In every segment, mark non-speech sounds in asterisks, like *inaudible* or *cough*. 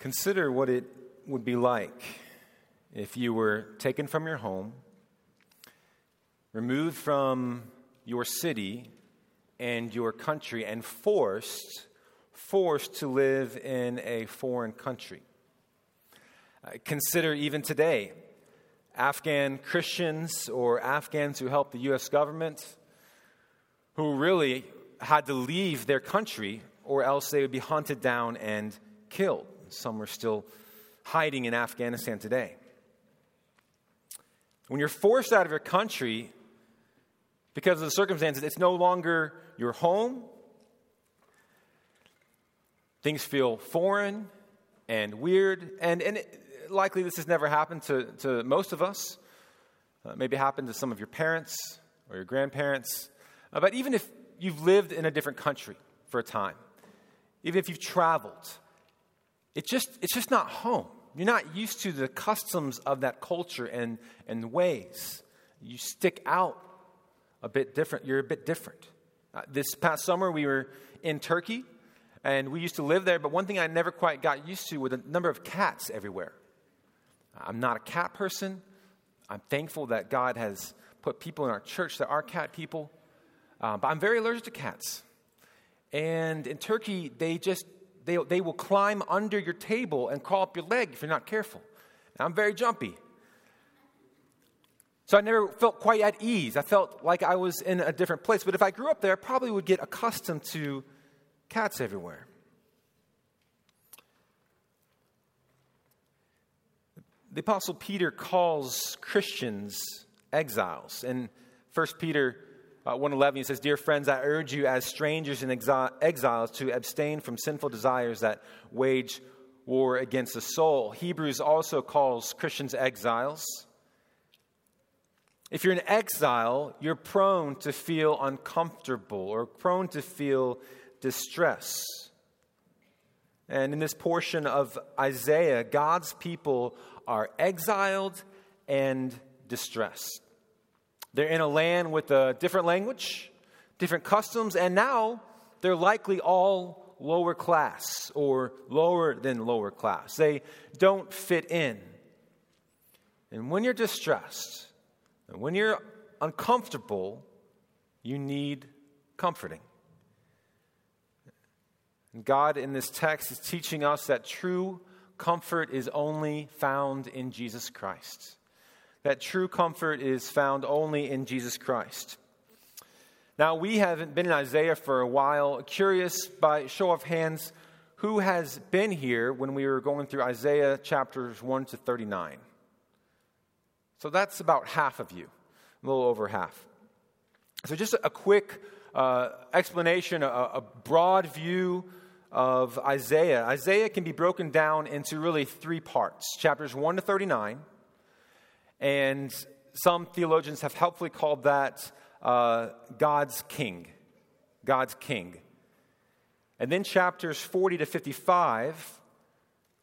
Consider what it would be like if you were taken from your home, removed from your city and your country, and forced, forced to live in a foreign country. Uh, consider even today Afghan Christians or Afghans who help the U.S. government who really had to leave their country or else they would be hunted down and killed. Some are still hiding in Afghanistan today. When you're forced out of your country because of the circumstances, it's no longer your home. Things feel foreign and weird. And, and it, likely this has never happened to, to most of us. Uh, maybe happened to some of your parents or your grandparents. Uh, but even if you've lived in a different country for a time, even if you've traveled, it just, it's just not home. You're not used to the customs of that culture and, and ways. You stick out a bit different. You're a bit different. Uh, this past summer, we were in Turkey, and we used to live there, but one thing I never quite got used to was the number of cats everywhere. I'm not a cat person. I'm thankful that God has put people in our church that are cat people. Uh, but I'm very allergic to cats. And in Turkey, they just they, they will climb under your table and crawl up your leg if you're not careful. I'm very jumpy. So I never felt quite at ease. I felt like I was in a different place. But if I grew up there, I probably would get accustomed to cats everywhere. The Apostle Peter calls Christians exiles. In 1 Peter uh, 111, he says, Dear friends, I urge you as strangers and exi- exiles to abstain from sinful desires that wage war against the soul. Hebrews also calls Christians exiles. If you're an exile, you're prone to feel uncomfortable or prone to feel distress. And in this portion of Isaiah, God's people are exiled and distressed. They're in a land with a different language, different customs, and now they're likely all lower class or lower than lower class. They don't fit in. And when you're distressed, and when you're uncomfortable, you need comforting. And God, in this text, is teaching us that true comfort is only found in Jesus Christ that true comfort is found only in Jesus Christ. Now, we haven't been in Isaiah for a while. Curious, by show of hands, who has been here when we were going through Isaiah chapters 1 to 39? So that's about half of you, a little over half. So, just a quick uh, explanation, a, a broad view of Isaiah. Isaiah can be broken down into really three parts chapters 1 to 39 and some theologians have helpfully called that uh, God's king. God's king. And then chapters 40 to 55,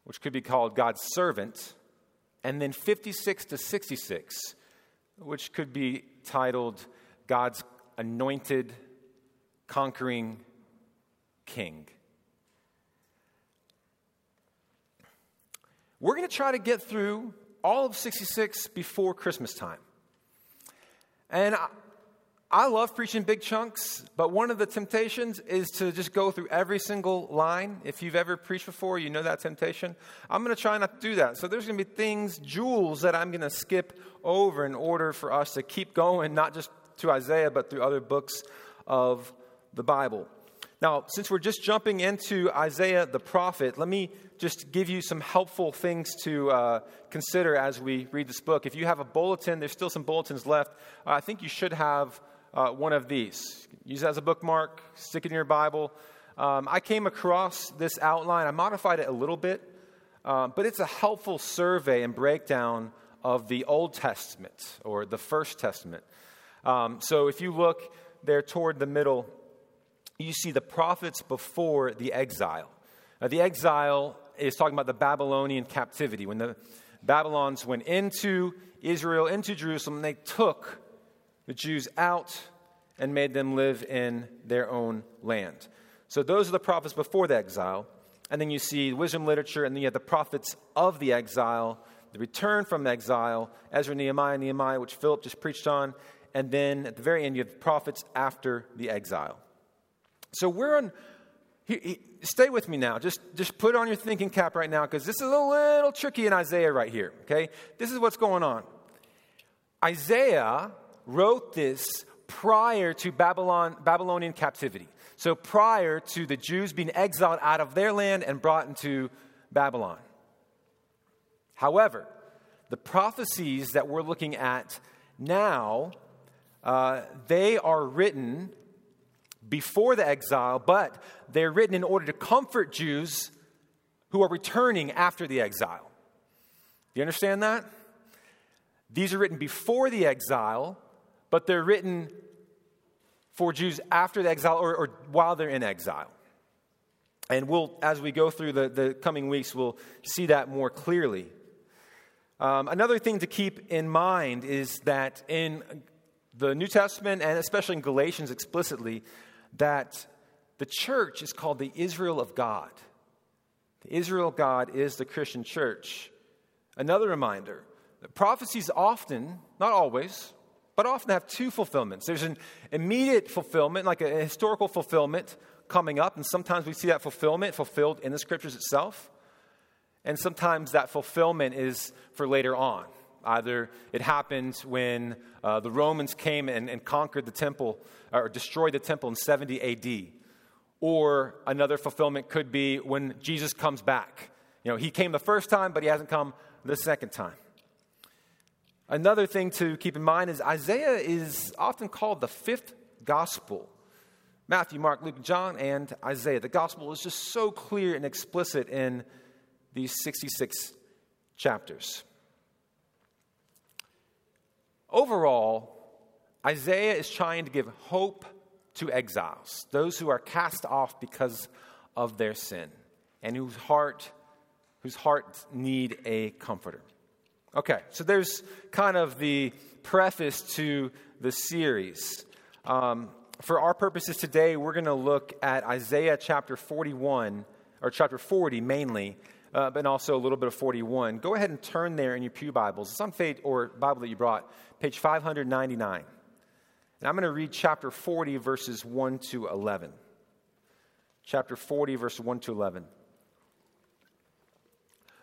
which could be called God's servant. And then 56 to 66, which could be titled God's anointed, conquering king. We're going to try to get through all of 66 before Christmas time. And I, I love preaching big chunks, but one of the temptations is to just go through every single line. If you've ever preached before, you know that temptation. I'm going to try not to do that. So there's going to be things, jewels, that I'm going to skip over in order for us to keep going, not just to Isaiah, but through other books of the Bible. Now, since we're just jumping into Isaiah the prophet, let me just give you some helpful things to uh, consider as we read this book. If you have a bulletin, there's still some bulletins left. Uh, I think you should have uh, one of these. Use it as a bookmark, stick it in your Bible. Um, I came across this outline, I modified it a little bit, uh, but it's a helpful survey and breakdown of the Old Testament or the First Testament. Um, so if you look there toward the middle, you see the prophets before the exile. Now, the exile is talking about the Babylonian captivity. When the Babylons went into Israel, into Jerusalem, they took the Jews out and made them live in their own land. So those are the prophets before the exile. And then you see wisdom literature, and then you have the prophets of the exile, the return from exile, Ezra, Nehemiah, Nehemiah, which Philip just preached on. And then at the very end, you have the prophets after the exile. So we're on. He, he, stay with me now. Just, just put on your thinking cap right now because this is a little tricky in Isaiah right here, okay? This is what's going on. Isaiah wrote this prior to Babylon, Babylonian captivity. So prior to the Jews being exiled out of their land and brought into Babylon. However, the prophecies that we're looking at now, uh, they are written before the exile, but they're written in order to comfort Jews who are returning after the exile. Do you understand that? These are written before the exile, but they're written for Jews after the exile or, or while they're in exile. And we'll, as we go through the, the coming weeks, we'll see that more clearly. Um, another thing to keep in mind is that in the New Testament, and especially in Galatians explicitly, that the church is called the Israel of God. The Israel of God is the Christian church. Another reminder that prophecies often, not always, but often have two fulfillments. There's an immediate fulfillment, like a historical fulfillment coming up, and sometimes we see that fulfillment fulfilled in the scriptures itself. And sometimes that fulfillment is for later on. Either it happened when uh, the Romans came and, and conquered the temple or destroyed the temple in 70 AD, or another fulfillment could be when Jesus comes back. You know, he came the first time, but he hasn't come the second time. Another thing to keep in mind is Isaiah is often called the fifth gospel. Matthew, Mark, Luke, John, and Isaiah. The gospel is just so clear and explicit in these 66 chapters. Overall, Isaiah is trying to give hope to exiles, those who are cast off because of their sin and whose heart whose hearts need a comforter. Okay, so there's kind of the preface to the series. Um, for our purposes today, we're going to look at Isaiah chapter 41, or chapter 40 mainly, uh, but also a little bit of 41. Go ahead and turn there in your Pew Bibles. It's on or Bible that you brought, page 599. And I'm going to read chapter 40, verses 1 to 11. Chapter 40, verse 1 to 11.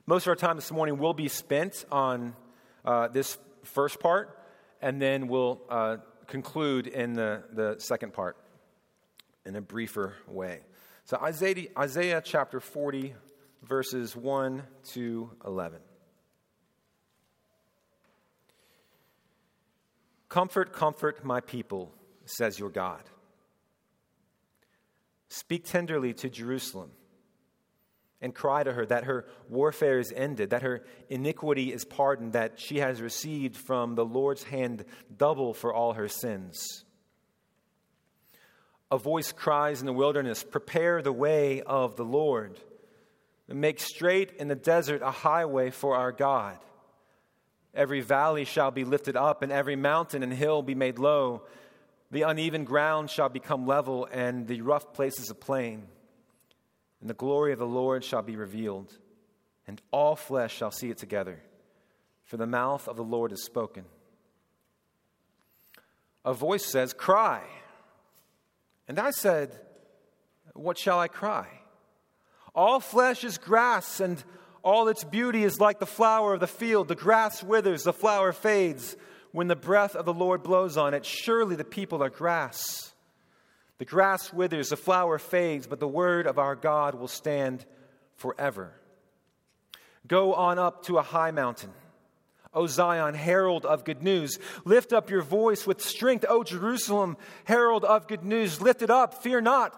Most of our time this morning will be spent on uh, this first part, and then we'll uh, conclude in the, the second part in a briefer way. So, Isaiah, Isaiah chapter 40, verses 1 to 11. Comfort, comfort my people, says your God. Speak tenderly to Jerusalem and cry to her that her warfare is ended, that her iniquity is pardoned, that she has received from the Lord's hand double for all her sins. A voice cries in the wilderness, Prepare the way of the Lord and make straight in the desert a highway for our God. Every valley shall be lifted up, and every mountain and hill be made low. The uneven ground shall become level, and the rough places a plain. And the glory of the Lord shall be revealed, and all flesh shall see it together, for the mouth of the Lord is spoken. A voice says, Cry. And I said, What shall I cry? All flesh is grass, and all its beauty is like the flower of the field. The grass withers, the flower fades when the breath of the Lord blows on it. Surely the people are grass. The grass withers, the flower fades, but the word of our God will stand forever. Go on up to a high mountain. O Zion, herald of good news, lift up your voice with strength. O Jerusalem, herald of good news, lift it up, fear not.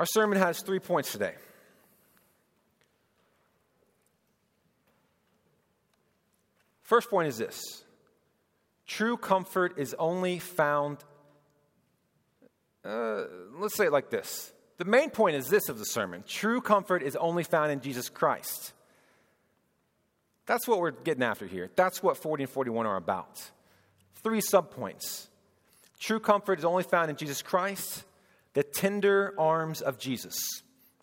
Our sermon has three points today. First point is this true comfort is only found, uh, let's say it like this. The main point is this of the sermon true comfort is only found in Jesus Christ. That's what we're getting after here. That's what 40 and 41 are about. Three subpoints. True comfort is only found in Jesus Christ the tender arms of Jesus.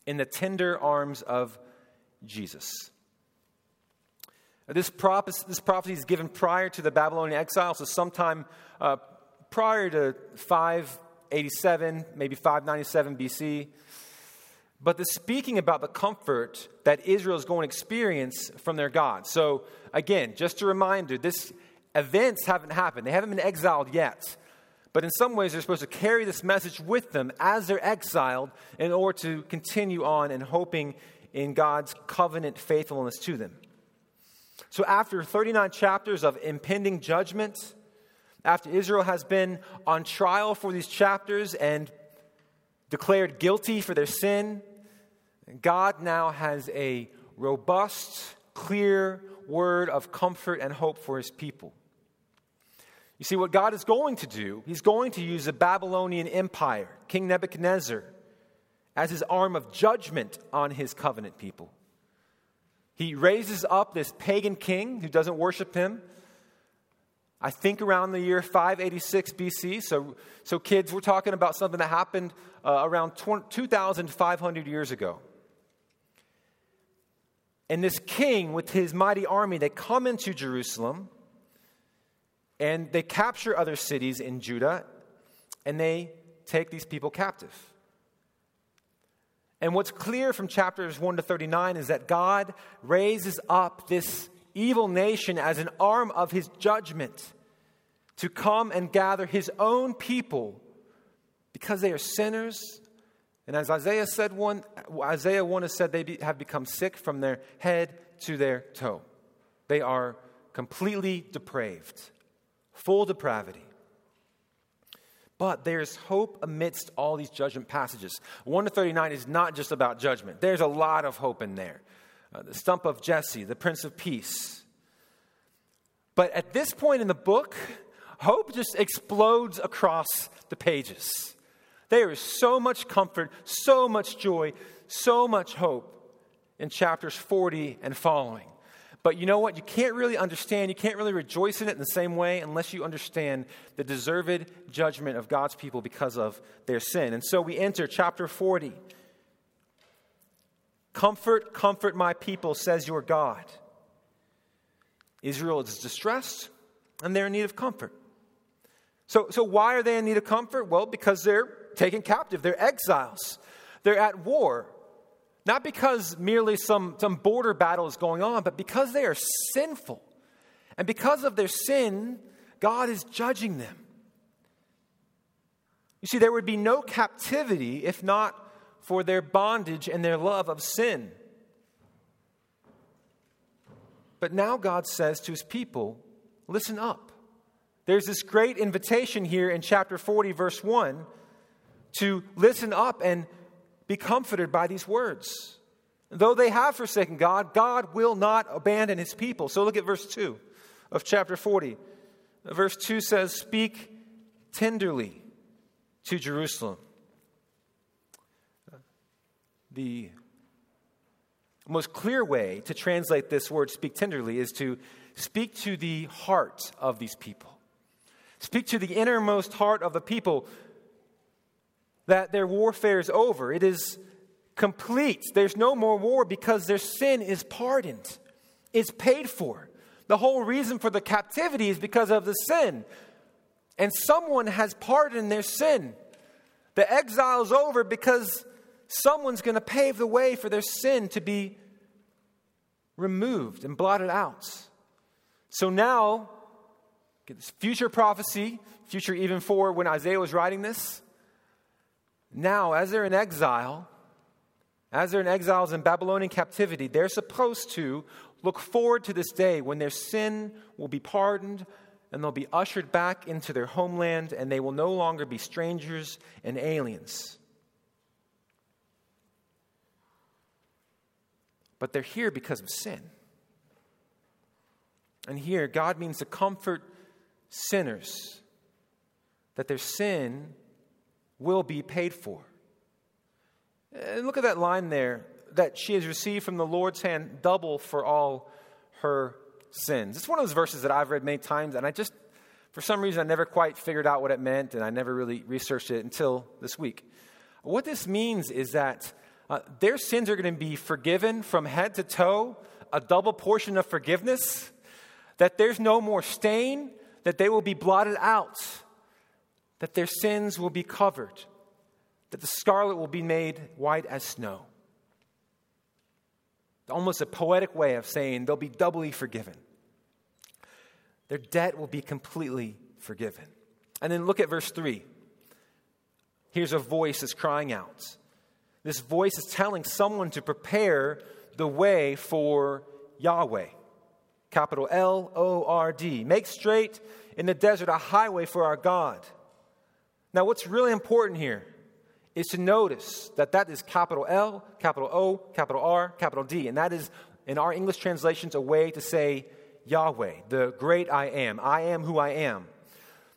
In the tender arms of Jesus. This, prophecy, this prophecy is given prior to the Babylonian exile, so sometime uh, prior to 587, maybe 597 BC. But the speaking about the comfort that Israel is going to experience from their God. So, again, just a reminder this events haven't happened, they haven't been exiled yet. But in some ways, they're supposed to carry this message with them as they're exiled in order to continue on and hoping in God's covenant faithfulness to them. So, after 39 chapters of impending judgment, after Israel has been on trial for these chapters and declared guilty for their sin, God now has a robust, clear word of comfort and hope for his people. You see, what God is going to do, he's going to use the Babylonian Empire, King Nebuchadnezzar, as his arm of judgment on his covenant people. He raises up this pagan king who doesn't worship him. I think around the year 586 BC. So, so kids, we're talking about something that happened uh, around 2,500 years ago. And this king, with his mighty army, they come into Jerusalem and they capture other cities in Judah and they take these people captive. And what's clear from chapters 1 to 39 is that God raises up this evil nation as an arm of his judgment to come and gather his own people because they are sinners. And as Isaiah said one, Isaiah 1 has said they be, have become sick from their head to their toe. They are completely depraved, full depravity. But there's hope amidst all these judgment passages. 1 to 39 is not just about judgment, there's a lot of hope in there. Uh, the stump of Jesse, the Prince of Peace. But at this point in the book, hope just explodes across the pages. There is so much comfort, so much joy, so much hope in chapters 40 and following. But you know what? You can't really understand, you can't really rejoice in it in the same way unless you understand the deserved judgment of God's people because of their sin. And so we enter chapter 40. Comfort, comfort my people, says your God. Israel is distressed and they're in need of comfort. So, so why are they in need of comfort? Well, because they're taken captive, they're exiles, they're at war. Not because merely some, some border battle is going on, but because they are sinful. And because of their sin, God is judging them. You see, there would be no captivity if not for their bondage and their love of sin. But now God says to his people, listen up. There's this great invitation here in chapter 40, verse 1, to listen up and be comforted by these words. Though they have forsaken God, God will not abandon his people. So look at verse 2 of chapter 40. Verse 2 says, Speak tenderly to Jerusalem. The most clear way to translate this word, speak tenderly, is to speak to the heart of these people. Speak to the innermost heart of the people that their warfare is over. It is complete. There's no more war because their sin is pardoned, it's paid for. The whole reason for the captivity is because of the sin. And someone has pardoned their sin. The exile is over because someone's going to pave the way for their sin to be removed and blotted out. So now, this future prophecy, future even for when Isaiah was writing this, now, as they're in exile, as they're in exiles in Babylonian captivity, they're supposed to look forward to this day when their sin will be pardoned and they'll be ushered back into their homeland and they will no longer be strangers and aliens. But they're here because of sin. And here, God means to comfort sinners that their sin will be paid for. And look at that line there that she has received from the Lord's hand double for all her sins. It's one of those verses that I've read many times, and I just, for some reason, I never quite figured out what it meant, and I never really researched it until this week. What this means is that uh, their sins are going to be forgiven from head to toe, a double portion of forgiveness, that there's no more stain, that they will be blotted out, that their sins will be covered, that the scarlet will be made white as snow. Almost a poetic way of saying they'll be doubly forgiven. Their debt will be completely forgiven. And then look at verse 3. Here's a voice that's crying out. This voice is telling someone to prepare the way for Yahweh. Capital L O R D. Make straight in the desert a highway for our God. Now, what's really important here is to notice that that is capital L, capital O, capital R, capital D. And that is, in our English translations, a way to say Yahweh, the great I am. I am who I am.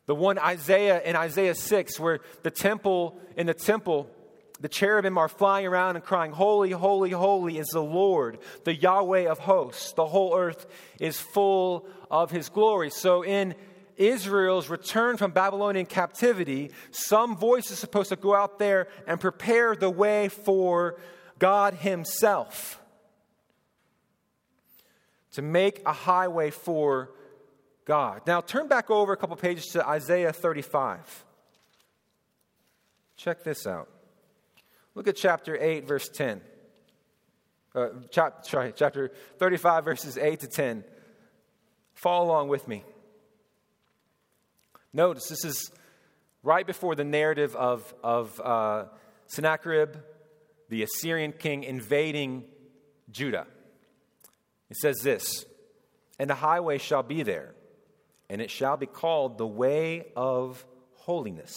The one Isaiah in Isaiah 6, where the temple, in the temple, the cherubim are flying around and crying, Holy, holy, holy is the Lord, the Yahweh of hosts. The whole earth is full of his glory. So in Israel's return from Babylonian captivity, some voice is supposed to go out there and prepare the way for God Himself. To make a highway for God. Now, turn back over a couple pages to Isaiah 35. Check this out. Look at chapter 8, verse 10. Uh, chap, sorry, chapter 35, verses 8 to 10. Follow along with me. Notice this is right before the narrative of, of uh, Sennacherib, the Assyrian king, invading Judah. It says this And a highway shall be there, and it shall be called the way of holiness.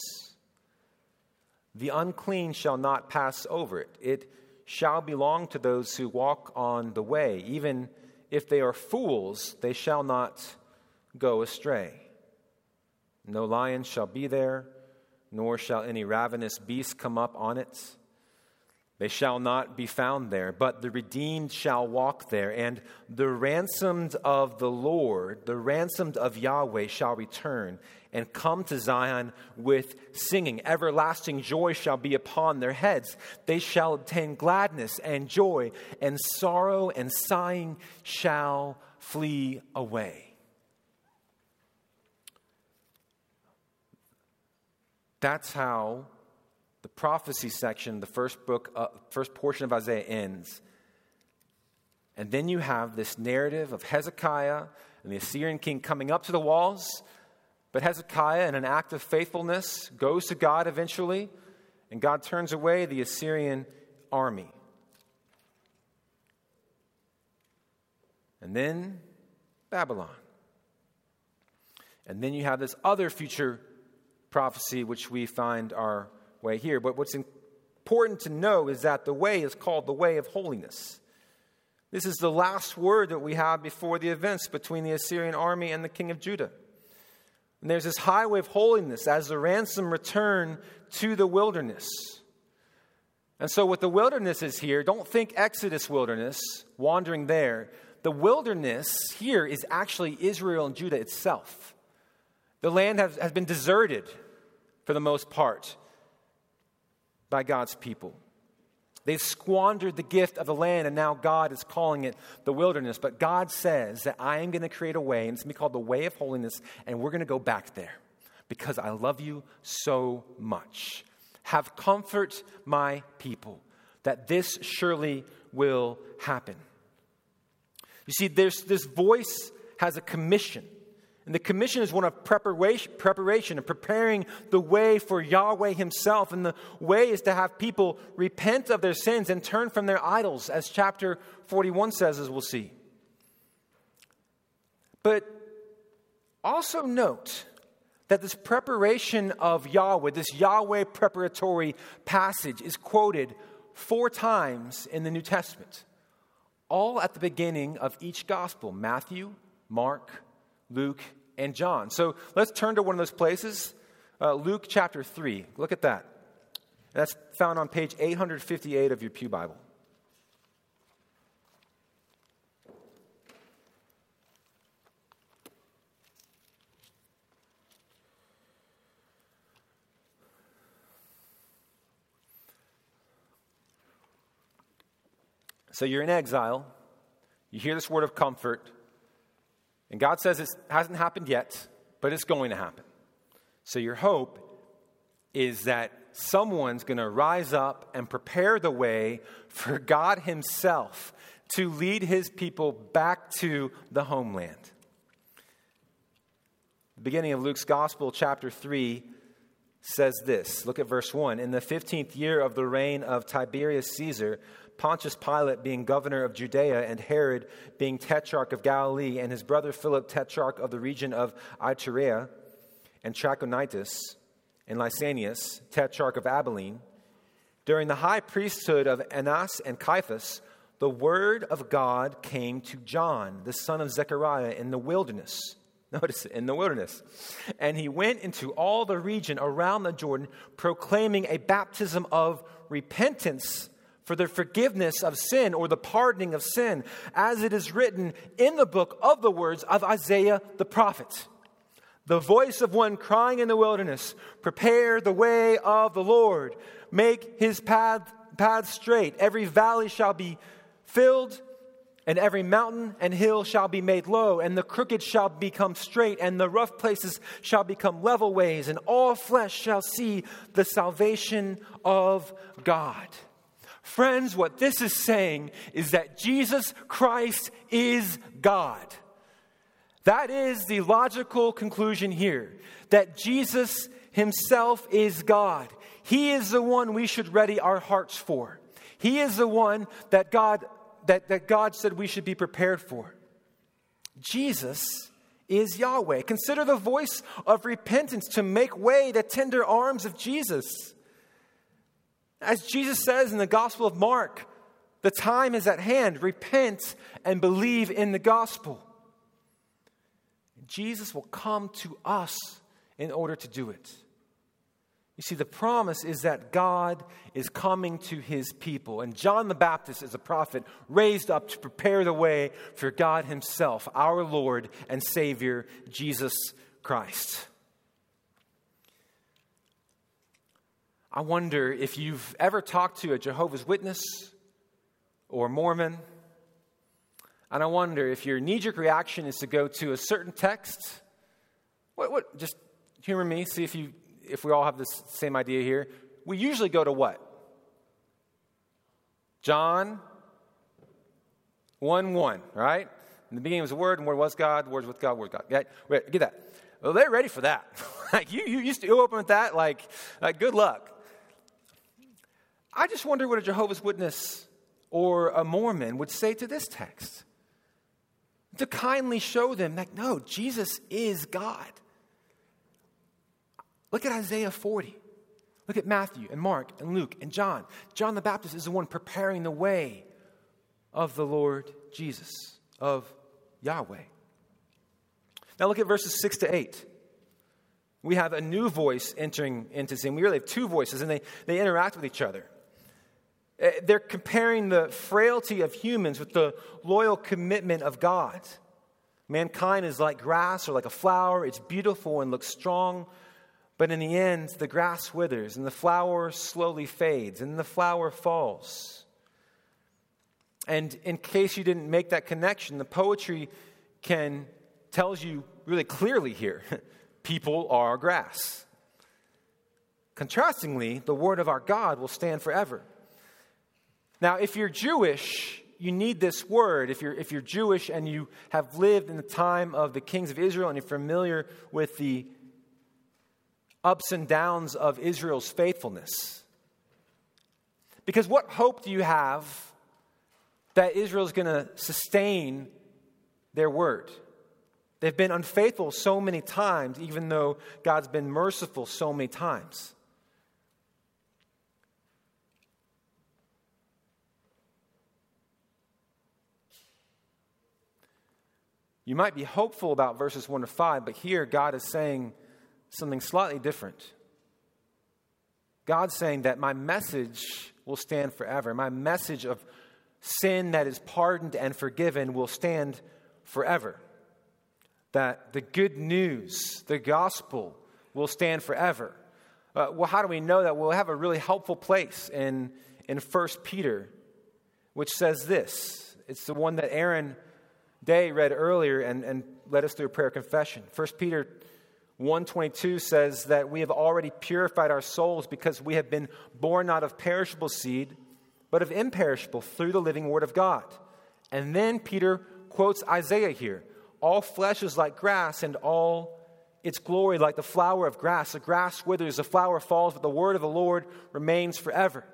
The unclean shall not pass over it. It shall belong to those who walk on the way. Even if they are fools, they shall not go astray. No lion shall be there, nor shall any ravenous beast come up on it. They shall not be found there, but the redeemed shall walk there, and the ransomed of the Lord, the ransomed of Yahweh, shall return and come to Zion with singing. Everlasting joy shall be upon their heads. They shall obtain gladness and joy, and sorrow and sighing shall flee away. That's how the prophecy section, the first book, uh, first portion of Isaiah ends. And then you have this narrative of Hezekiah and the Assyrian king coming up to the walls. But Hezekiah, in an act of faithfulness, goes to God eventually, and God turns away the Assyrian army. And then Babylon. And then you have this other future prophecy, which we find our way here. But what's important to know is that the way is called the way of holiness. This is the last word that we have before the events between the Assyrian army and the king of Judah. And there's this highway of holiness as the ransom return to the wilderness. And so, what the wilderness is here, don't think Exodus wilderness, wandering there. The wilderness here is actually Israel and Judah itself. The land has, has been deserted for the most part, by God's people. They've squandered the gift of the land, and now God is calling it the wilderness. But God says that I am going to create a way, and it's going to be called the way of holiness, and we're going to go back there because I love you so much. Have comfort, my people, that this surely will happen. You see, there's, this voice has a commission. And the commission is one of preparation, preparation and preparing the way for Yahweh Himself. And the way is to have people repent of their sins and turn from their idols, as chapter 41 says, as we'll see. But also note that this preparation of Yahweh, this Yahweh preparatory passage, is quoted four times in the New Testament, all at the beginning of each gospel Matthew, Mark, Luke, and John. So let's turn to one of those places, uh, Luke chapter 3. Look at that. That's found on page 858 of your Pew Bible. So you're in exile. You hear this word of comfort. And God says it hasn't happened yet, but it's going to happen. So your hope is that someone's going to rise up and prepare the way for God Himself to lead His people back to the homeland. The beginning of Luke's Gospel, chapter 3, says this. Look at verse 1. In the 15th year of the reign of Tiberius Caesar, Pontius Pilate being governor of Judea, and Herod being tetrarch of Galilee, and his brother Philip, tetrarch of the region of Iturea and Trachonitis, and Lysanias, tetrarch of Abilene, during the high priesthood of Annas and Caiaphas, the word of God came to John, the son of Zechariah, in the wilderness. *laughs* Notice it, in the wilderness. And he went into all the region around the Jordan, proclaiming a baptism of repentance for the forgiveness of sin or the pardoning of sin, as it is written in the book of the words of Isaiah the prophet. The voice of one crying in the wilderness, Prepare the way of the Lord, make his path, path straight. Every valley shall be filled, and every mountain and hill shall be made low, and the crooked shall become straight, and the rough places shall become level ways, and all flesh shall see the salvation of God. Friends, what this is saying is that Jesus Christ is God. That is the logical conclusion here that Jesus himself is God. He is the one we should ready our hearts for. He is the one that God that, that God said we should be prepared for. Jesus is Yahweh. Consider the voice of repentance to make way the tender arms of Jesus. As Jesus says in the Gospel of Mark, the time is at hand. Repent and believe in the gospel. Jesus will come to us in order to do it. You see, the promise is that God is coming to his people. And John the Baptist is a prophet raised up to prepare the way for God himself, our Lord and Savior, Jesus Christ. I wonder if you've ever talked to a Jehovah's Witness or Mormon, and I wonder if your knee jerk reaction is to go to a certain text. What, what, just humor me, see if, you, if we all have the same idea here. We usually go to what? John 1 1, right? In the beginning was the Word, and Word was God, Word was with God, Word God. Get, get that. Well, they're ready for that. *laughs* like you, you to open with that, like, like good luck. I just wonder what a Jehovah's Witness or a Mormon would say to this text. To kindly show them that no, Jesus is God. Look at Isaiah 40. Look at Matthew and Mark and Luke and John. John the Baptist is the one preparing the way of the Lord Jesus, of Yahweh. Now look at verses 6 to 8. We have a new voice entering into sin. We really have two voices, and they, they interact with each other. Uh, they're comparing the frailty of humans with the loyal commitment of God. Mankind is like grass or like a flower. It's beautiful and looks strong, but in the end, the grass withers and the flower slowly fades and the flower falls. And in case you didn't make that connection, the poetry can tells you really clearly here *laughs* people are grass. Contrastingly, the word of our God will stand forever. Now, if you're Jewish, you need this word. If you're, if you're Jewish and you have lived in the time of the kings of Israel and you're familiar with the ups and downs of Israel's faithfulness. Because what hope do you have that Israel is going to sustain their word? They've been unfaithful so many times, even though God's been merciful so many times. You might be hopeful about verses 1 to 5, but here God is saying something slightly different. God's saying that my message will stand forever. My message of sin that is pardoned and forgiven will stand forever. That the good news, the gospel, will stand forever. Uh, well, how do we know that? We'll have a really helpful place in, in 1 Peter, which says this. It's the one that Aaron Day read earlier and, and led us through a prayer confession. 1 Peter 122 says that we have already purified our souls because we have been born not of perishable seed, but of imperishable through the living word of God. And then Peter quotes Isaiah here All flesh is like grass, and all its glory like the flower of grass. The grass withers, the flower falls, but the word of the Lord remains forever.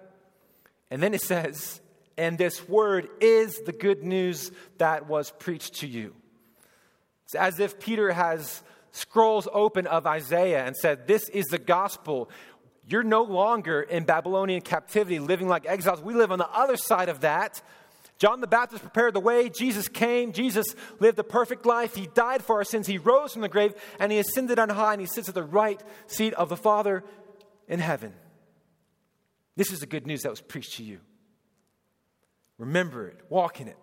And then it says, And this word is the good news that was preached to you. It's as if Peter has scrolls open of Isaiah and said, This is the gospel. You're no longer in Babylonian captivity, living like exiles. We live on the other side of that. John the Baptist prepared the way. Jesus came. Jesus lived a perfect life. He died for our sins. He rose from the grave and he ascended on high and he sits at the right seat of the Father in heaven. This is the good news that was preached to you. Remember it, walk in it.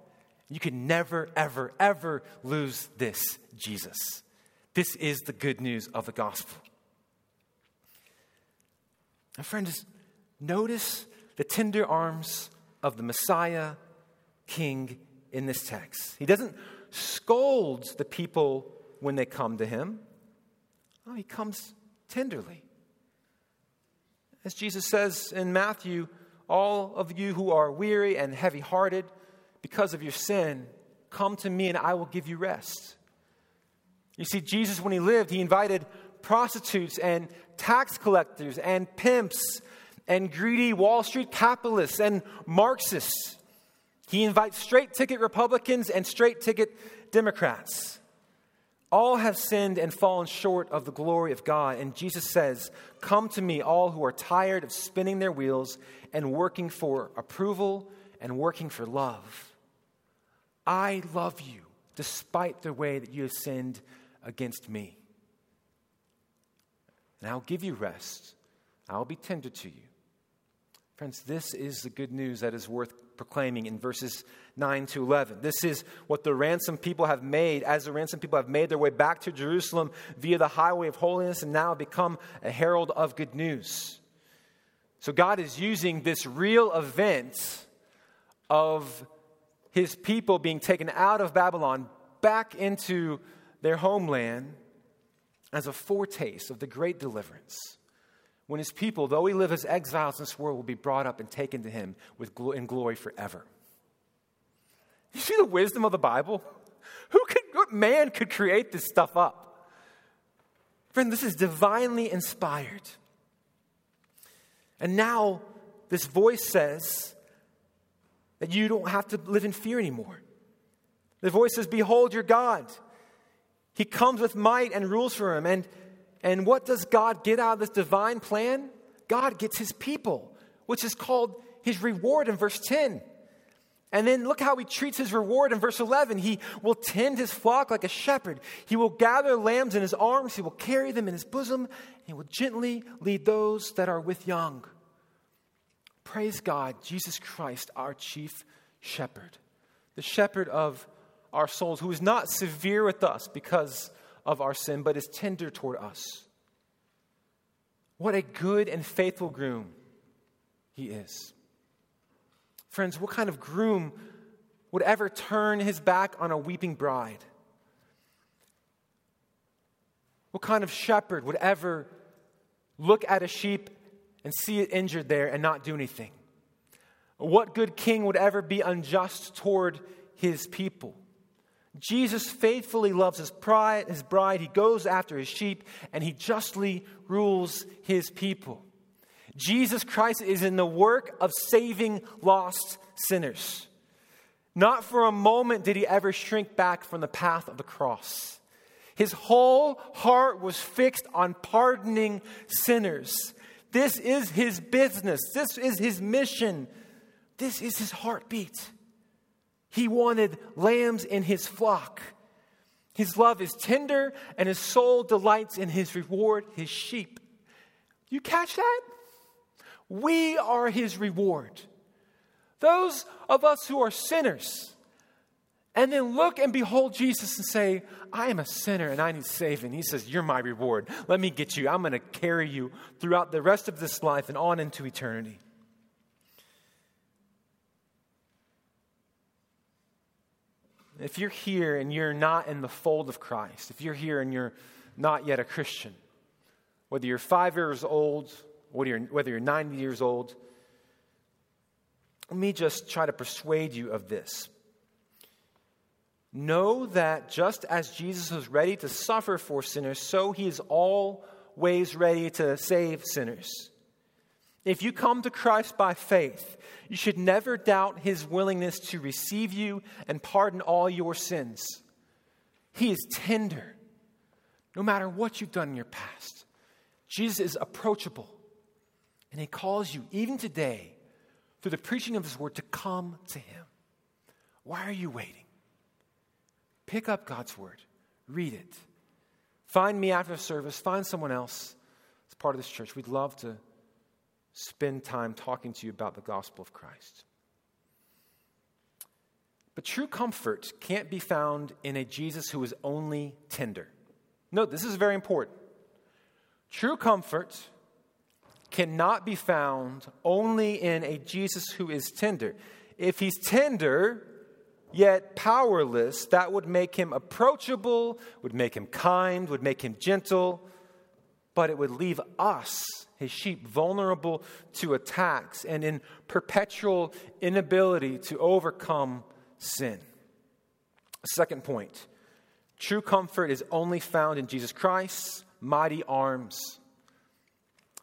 You can never, ever, ever lose this Jesus. This is the good news of the gospel. Now, friends, notice the tender arms of the Messiah King in this text. He doesn't scold the people when they come to him, oh, he comes tenderly. As Jesus says in Matthew, all of you who are weary and heavy hearted because of your sin, come to me and I will give you rest. You see, Jesus, when he lived, he invited prostitutes and tax collectors and pimps and greedy Wall Street capitalists and Marxists. He invites straight ticket Republicans and straight ticket Democrats. All have sinned and fallen short of the glory of God. And Jesus says, Come to me, all who are tired of spinning their wheels and working for approval and working for love. I love you despite the way that you have sinned against me. And I'll give you rest. I'll be tender to you. Friends, this is the good news that is worth proclaiming in verses 9 to 11. This is what the ransom people have made, as the ransom people have made their way back to Jerusalem via the highway of holiness and now become a herald of good news. So God is using this real event of his people being taken out of Babylon back into their homeland as a foretaste of the great deliverance when his people, though we live as exiles in this world, will be brought up and taken to him with gl- in glory forever. You see the wisdom of the Bible? Who could, what man could create this stuff up? Friend, this is divinely inspired. And now this voice says that you don't have to live in fear anymore. The voice says, Behold your God. He comes with might and rules for him. And, and what does God get out of this divine plan? God gets his people, which is called his reward in verse 10. And then look how he treats his reward in verse 11. He will tend his flock like a shepherd. He will gather lambs in his arms. He will carry them in his bosom. And He will gently lead those that are with young. Praise God, Jesus Christ, our chief shepherd, the shepherd of our souls, who is not severe with us because of our sin, but is tender toward us. What a good and faithful groom he is. Friends, what kind of groom would ever turn his back on a weeping bride? What kind of shepherd would ever look at a sheep and see it injured there and not do anything? What good king would ever be unjust toward his people? Jesus faithfully loves his bride, his bride. He goes after his sheep, and he justly rules his people. Jesus Christ is in the work of saving lost sinners. Not for a moment did he ever shrink back from the path of the cross. His whole heart was fixed on pardoning sinners. This is his business. This is his mission. This is his heartbeat. He wanted lambs in his flock. His love is tender, and his soul delights in his reward, his sheep. You catch that? We are his reward. Those of us who are sinners, and then look and behold Jesus and say, I am a sinner and I need saving. He says, You're my reward. Let me get you. I'm going to carry you throughout the rest of this life and on into eternity. If you're here and you're not in the fold of Christ, if you're here and you're not yet a Christian, whether you're five years old, whether you're, whether you're 90 years old, let me just try to persuade you of this. Know that just as Jesus was ready to suffer for sinners, so he is always ready to save sinners. If you come to Christ by faith, you should never doubt his willingness to receive you and pardon all your sins. He is tender, no matter what you've done in your past. Jesus is approachable, and he calls you, even today, through the preaching of his word, to come to him. Why are you waiting? Pick up God's word, read it. Find me after service, find someone else as part of this church. We'd love to spend time talking to you about the gospel of Christ. But true comfort can't be found in a Jesus who is only tender. Note, this is very important. True comfort cannot be found only in a Jesus who is tender. If he's tender, yet powerless, that would make him approachable, would make him kind, would make him gentle, but it would leave us his sheep vulnerable to attacks and in perpetual inability to overcome sin. Second point true comfort is only found in Jesus Christ's mighty arms.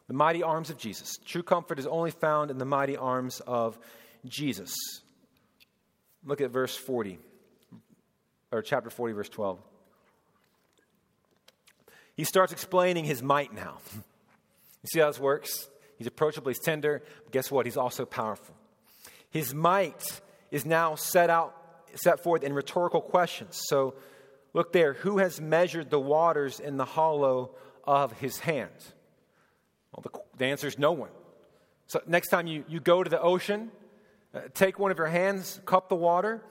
The mighty arms of Jesus. True comfort is only found in the mighty arms of Jesus. Look at verse 40, or chapter 40, verse 12. He starts explaining his might now. *laughs* You see how this works? He's approachable, he's tender, guess what? He's also powerful. His might is now set out, set forth in rhetorical questions. So look there, who has measured the waters in the hollow of his hand? Well, the, the answer is no one. So next time you, you go to the ocean, uh, take one of your hands, cup the water,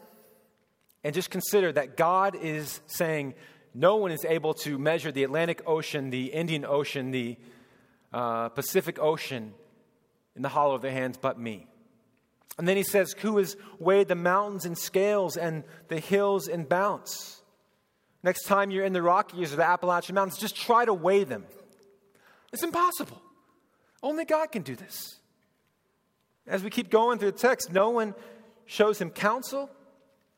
and just consider that God is saying, no one is able to measure the Atlantic Ocean, the Indian Ocean, the uh, Pacific Ocean in the hollow of their hands but me. And then he says, Who has weighed the mountains in scales and the hills in balance? Next time you're in the Rockies or the Appalachian Mountains, just try to weigh them. It's impossible. Only God can do this. As we keep going through the text, no one shows him counsel.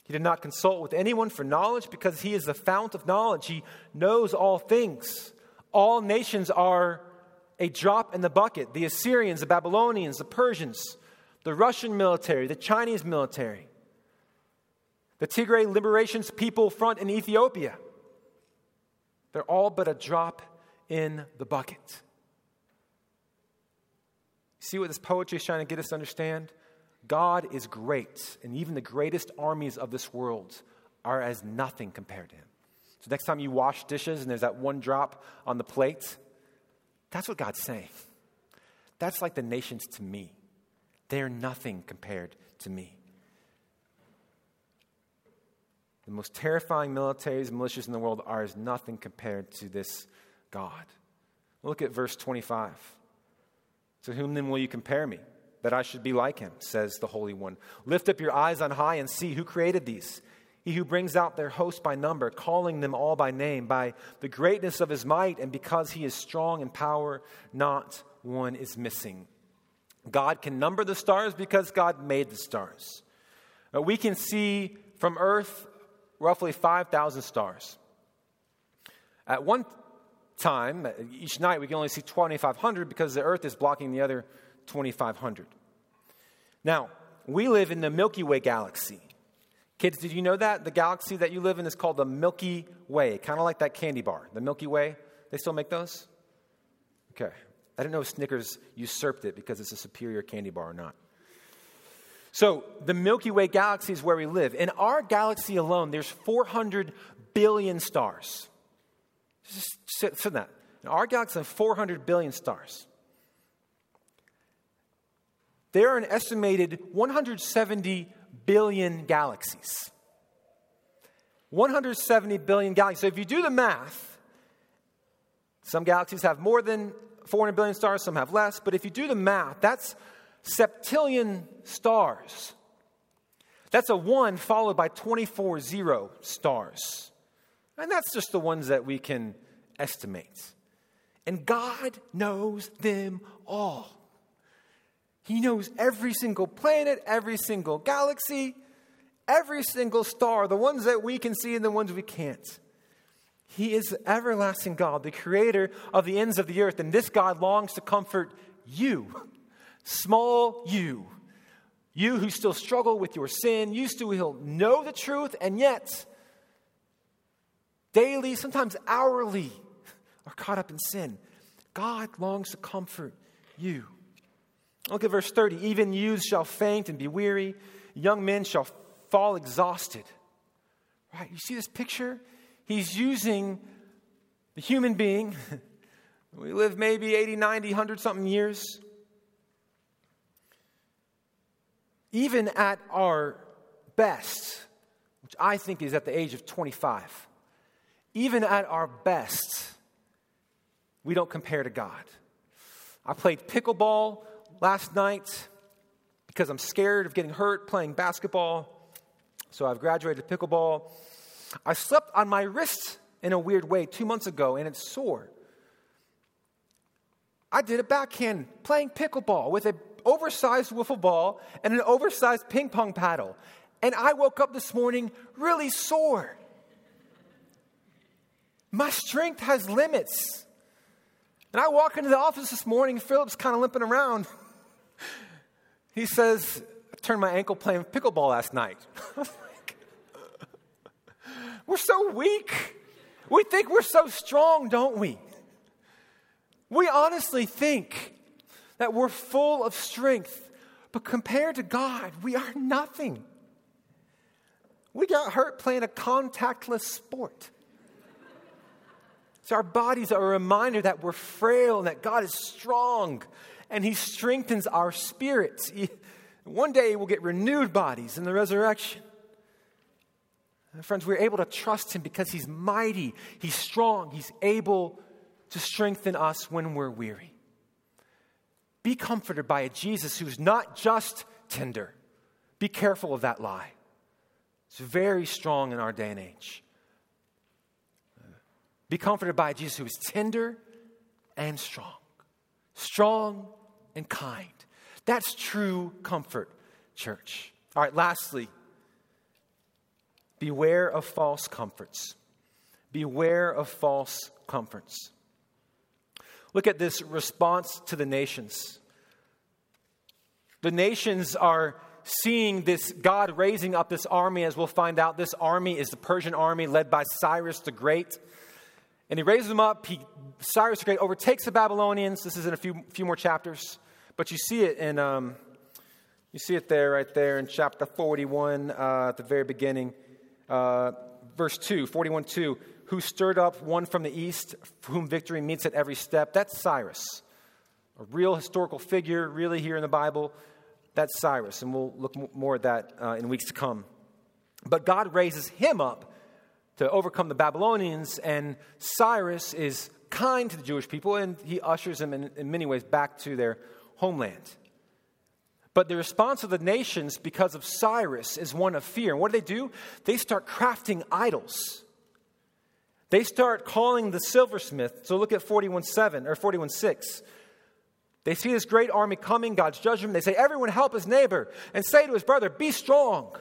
He did not consult with anyone for knowledge because he is the fount of knowledge. He knows all things. All nations are a drop in the bucket. The Assyrians, the Babylonians, the Persians, the Russian military, the Chinese military, the Tigray Liberation's People Front in Ethiopia. They're all but a drop in the bucket. See what this poetry is trying to get us to understand? God is great, and even the greatest armies of this world are as nothing compared to him. So, next time you wash dishes and there's that one drop on the plate, that's what God's saying. That's like the nations to me. They're nothing compared to me. The most terrifying militaries and militias in the world are as nothing compared to this God. Look at verse 25. To whom then will you compare me? That I should be like him, says the Holy One. Lift up your eyes on high and see who created these. He who brings out their host by number, calling them all by name, by the greatness of his might, and because he is strong in power, not one is missing. God can number the stars because God made the stars. Uh, we can see from Earth roughly 5,000 stars. At one time, uh, each night, we can only see 2,500 because the Earth is blocking the other 2,500. Now, we live in the Milky Way galaxy. Kids, did you know that? The galaxy that you live in is called the Milky Way, kind of like that candy bar. The Milky Way, they still make those? Okay. I didn't know if Snickers usurped it because it's a superior candy bar or not. So, the Milky Way galaxy is where we live. In our galaxy alone, there's 400 billion stars. Just sit, sit that. In our galaxy has 400 billion stars. There are an estimated 170 billion galaxies. 170 billion galaxies. So if you do the math, some galaxies have more than 400 billion stars, some have less, but if you do the math, that's septillion stars. That's a 1 followed by 24 zero stars. And that's just the ones that we can estimate. And God knows them all. He knows every single planet, every single galaxy, every single star, the ones that we can see and the ones we can't. He is the everlasting God, the creator of the ends of the earth. And this God longs to comfort you, small you, you who still struggle with your sin, you still know the truth, and yet daily, sometimes hourly, are caught up in sin. God longs to comfort you. Look at verse 30. Even youths shall faint and be weary, young men shall fall exhausted. Right? You see this picture? He's using the human being. *laughs* we live maybe 80, 90, 100 something years. Even at our best, which I think is at the age of 25, even at our best, we don't compare to God. I played pickleball last night because I'm scared of getting hurt playing basketball. So I've graduated to pickleball. I slept on my wrist in a weird way two months ago and it's sore. I did a backhand playing pickleball with an oversized wiffle ball and an oversized ping pong paddle. And I woke up this morning really sore. My strength has limits. And I walk into the office this morning, Philip's kind of limping around. *laughs* He says, I turned my ankle playing pickleball last night. *laughs* we're so weak. We think we're so strong, don't we? We honestly think that we're full of strength, but compared to God, we are nothing. We got hurt playing a contactless sport. So our bodies are a reminder that we're frail and that God is strong and He strengthens our spirits. One day we'll get renewed bodies in the resurrection. Friends, we're able to trust Him because He's mighty, He's strong, He's able to strengthen us when we're weary. Be comforted by a Jesus who's not just tender. Be careful of that lie. It's very strong in our day and age. Be comforted by Jesus who is tender and strong. Strong and kind. That's true comfort, church. All right, lastly, beware of false comforts. Beware of false comforts. Look at this response to the nations. The nations are seeing this God raising up this army, as we'll find out. This army is the Persian army led by Cyrus the Great. And he raises them up. He, Cyrus the Great overtakes the Babylonians. This is in a few, few more chapters. But you see it in, um, you see it there, right there in chapter 41 uh, at the very beginning. Uh, verse 2, 41 2, who stirred up one from the east, whom victory meets at every step. That's Cyrus. A real historical figure, really, here in the Bible. That's Cyrus. And we'll look more at that uh, in weeks to come. But God raises him up to overcome the Babylonians, and Cyrus is kind to the Jewish people, and he ushers them in, in many ways back to their homeland. But the response of the nations because of Cyrus is one of fear. And what do they do? They start crafting idols. They start calling the silversmith. So look at 41:7 or 41:6. They see this great army coming, God's judgment. They say, Everyone help his neighbor and say to his brother, Be strong.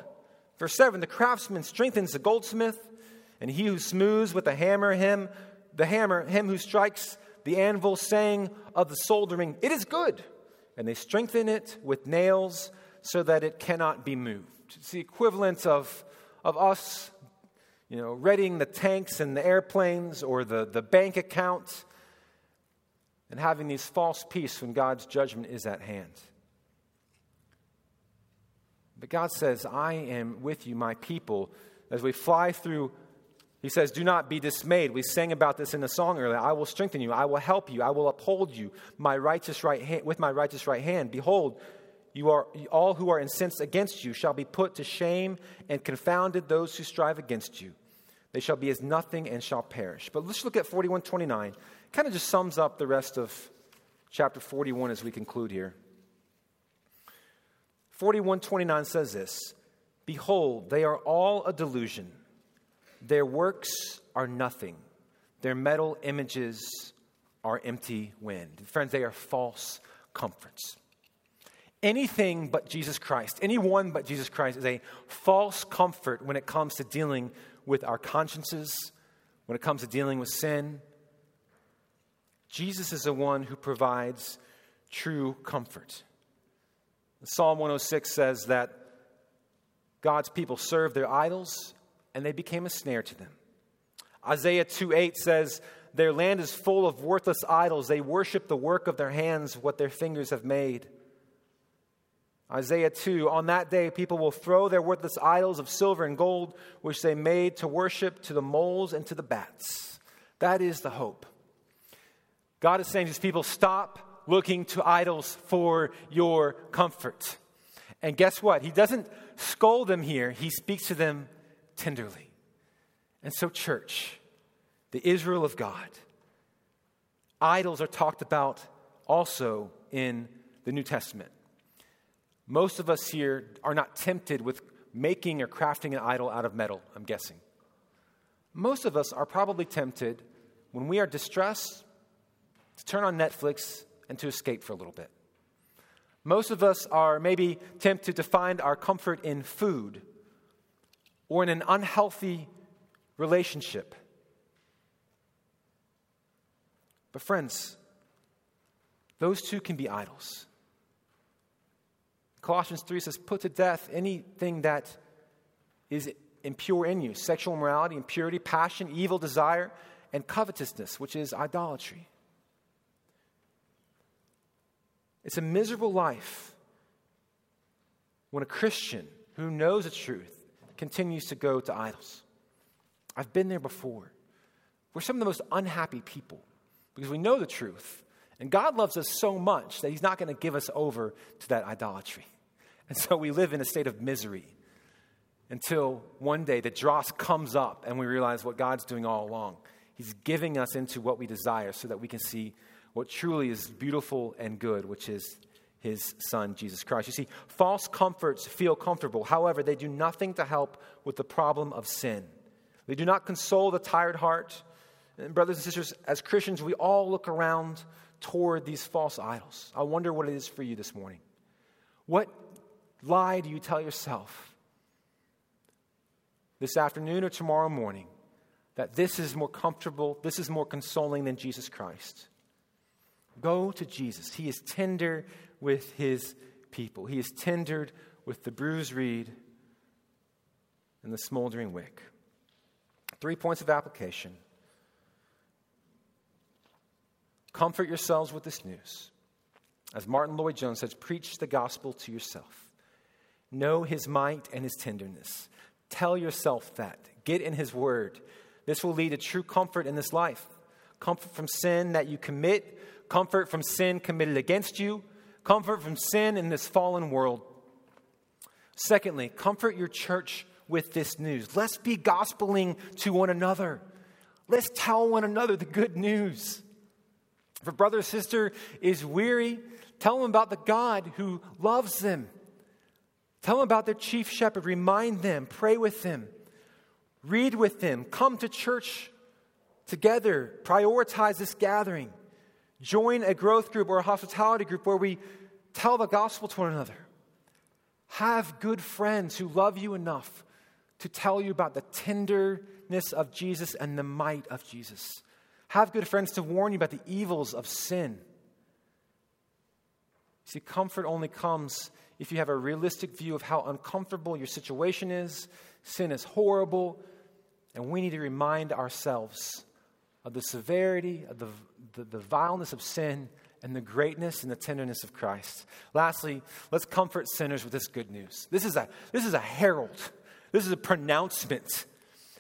Verse 7 The craftsman strengthens the goldsmith, and he who smooths with the hammer, him, the hammer, him who strikes the anvil, saying of the soldering, It is good and they strengthen it with nails so that it cannot be moved. It's the equivalent of, of us, you know, readying the tanks and the airplanes or the, the bank account and having these false peace when God's judgment is at hand. But God says, I am with you, my people, as we fly through He says, Do not be dismayed. We sang about this in the song earlier. I will strengthen you. I will help you. I will uphold you my righteous right hand, with my righteous right hand. Behold, you are, all who are incensed against you shall be put to shame and confounded those who strive against you. They shall be as nothing and shall perish. But let's look at 4129. Kind of just sums up the rest of chapter 41 as we conclude here. 4129 says this Behold, they are all a delusion. Their works are nothing, their metal images are empty wind. Friends, they are false comforts. Anything but Jesus Christ, anyone but Jesus Christ, is a false comfort when it comes to dealing with our consciences, when it comes to dealing with sin. Jesus is the one who provides true comfort. Psalm 106 says that God's people serve their idols and they became a snare to them. Isaiah 2 8 says, Their land is full of worthless idols. They worship the work of their hands, what their fingers have made. Isaiah 2 On that day, people will throw their worthless idols of silver and gold, which they made to worship, to the moles and to the bats. That is the hope. God is saying to his people, Stop looking to idols for your comfort. And guess what? He doesn't scold them here, he speaks to them tenderly. And so, church, the Israel of God, idols are talked about also in the New Testament. Most of us here are not tempted with making or crafting an idol out of metal, I'm guessing. Most of us are probably tempted when we are distressed to turn on Netflix and to escape for a little bit. Most of us are maybe tempted to find our comfort in food or in an unhealthy relationship. But, friends, those two can be idols. Colossians 3 says, Put to death anything that is impure in you sexual immorality, impurity, passion, evil desire, and covetousness, which is idolatry. It's a miserable life when a Christian who knows the truth continues to go to idols. I've been there before. We're some of the most unhappy people because we know the truth. And God loves us so much that He's not going to give us over to that idolatry. And so we live in a state of misery until one day the dross comes up and we realize what God's doing all along. He's giving us into what we desire so that we can see what truly is beautiful and good, which is his son, Jesus Christ. You see, false comforts feel comfortable. However, they do nothing to help with the problem of sin. They do not console the tired heart. And brothers and sisters, as Christians, we all look around toward these false idols. I wonder what it is for you this morning. What lie do you tell yourself this afternoon or tomorrow morning that this is more comfortable, this is more consoling than Jesus Christ? Go to Jesus. He is tender with his people. He is tendered with the bruised reed and the smoldering wick. Three points of application. Comfort yourselves with this news. As Martyn Lloyd-Jones says, preach the gospel to yourself. Know his might and his tenderness. Tell yourself that. Get in his word. This will lead to true comfort in this life. Comfort from sin that you commit, comfort from sin committed against you, comfort from sin in this fallen world. Secondly, comfort your church with this news. Let's be gospeling to one another. Let's tell one another the good news. If a brother or sister is weary, tell them about the God who loves them. Tell them about their chief shepherd. Remind them, pray with them, read with them, come to church together, prioritize this gathering. Join a growth group or a hospitality group where we tell the gospel to one another. Have good friends who love you enough to tell you about the tenderness of Jesus and the might of Jesus. Have good friends to warn you about the evils of sin. See, comfort only comes if you have a realistic view of how uncomfortable your situation is. Sin is horrible, and we need to remind ourselves of the severity, of the, the, the vileness of sin, and the greatness and the tenderness of Christ. Lastly, let's comfort sinners with this good news. This is a, this is a herald, this is a pronouncement.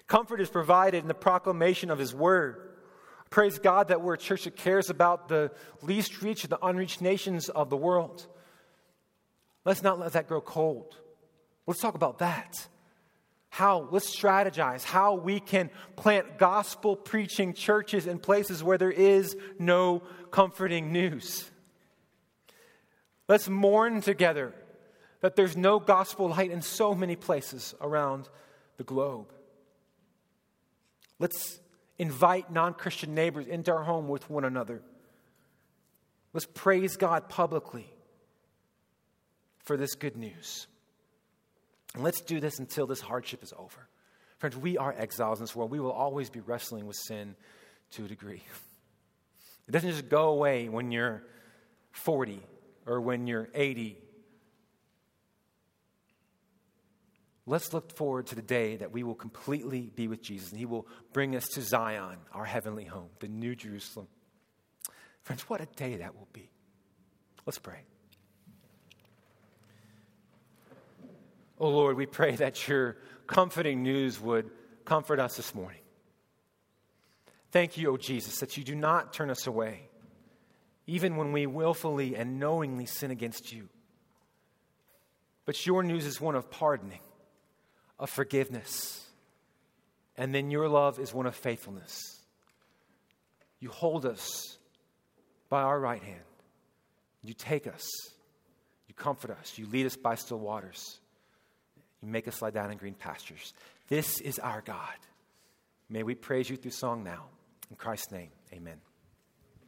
Comfort is provided in the proclamation of His Word. Praise God that we're a church that cares about the least reached, the unreached nations of the world. Let's not let that grow cold. Let's talk about that. How, let's strategize how we can plant gospel preaching churches in places where there is no comforting news. Let's mourn together that there's no gospel light in so many places around the globe. Let's invite non Christian neighbors into our home with one another. Let's praise God publicly for this good news. And let's do this until this hardship is over. Friends, we are exiles in this world. We will always be wrestling with sin to a degree. It doesn't just go away when you're 40 or when you're 80. Let's look forward to the day that we will completely be with Jesus and He will bring us to Zion, our heavenly home, the New Jerusalem. Friends, what a day that will be. Let's pray. Oh Lord, we pray that your comforting news would comfort us this morning. Thank you, O oh Jesus, that you do not turn us away, even when we willfully and knowingly sin against you. But your news is one of pardoning, of forgiveness, and then your love is one of faithfulness. You hold us by our right hand. You take us. You comfort us. You lead us by still waters. Make us lie down in green pastures. This is our God. May we praise you through song now. In Christ's name, amen.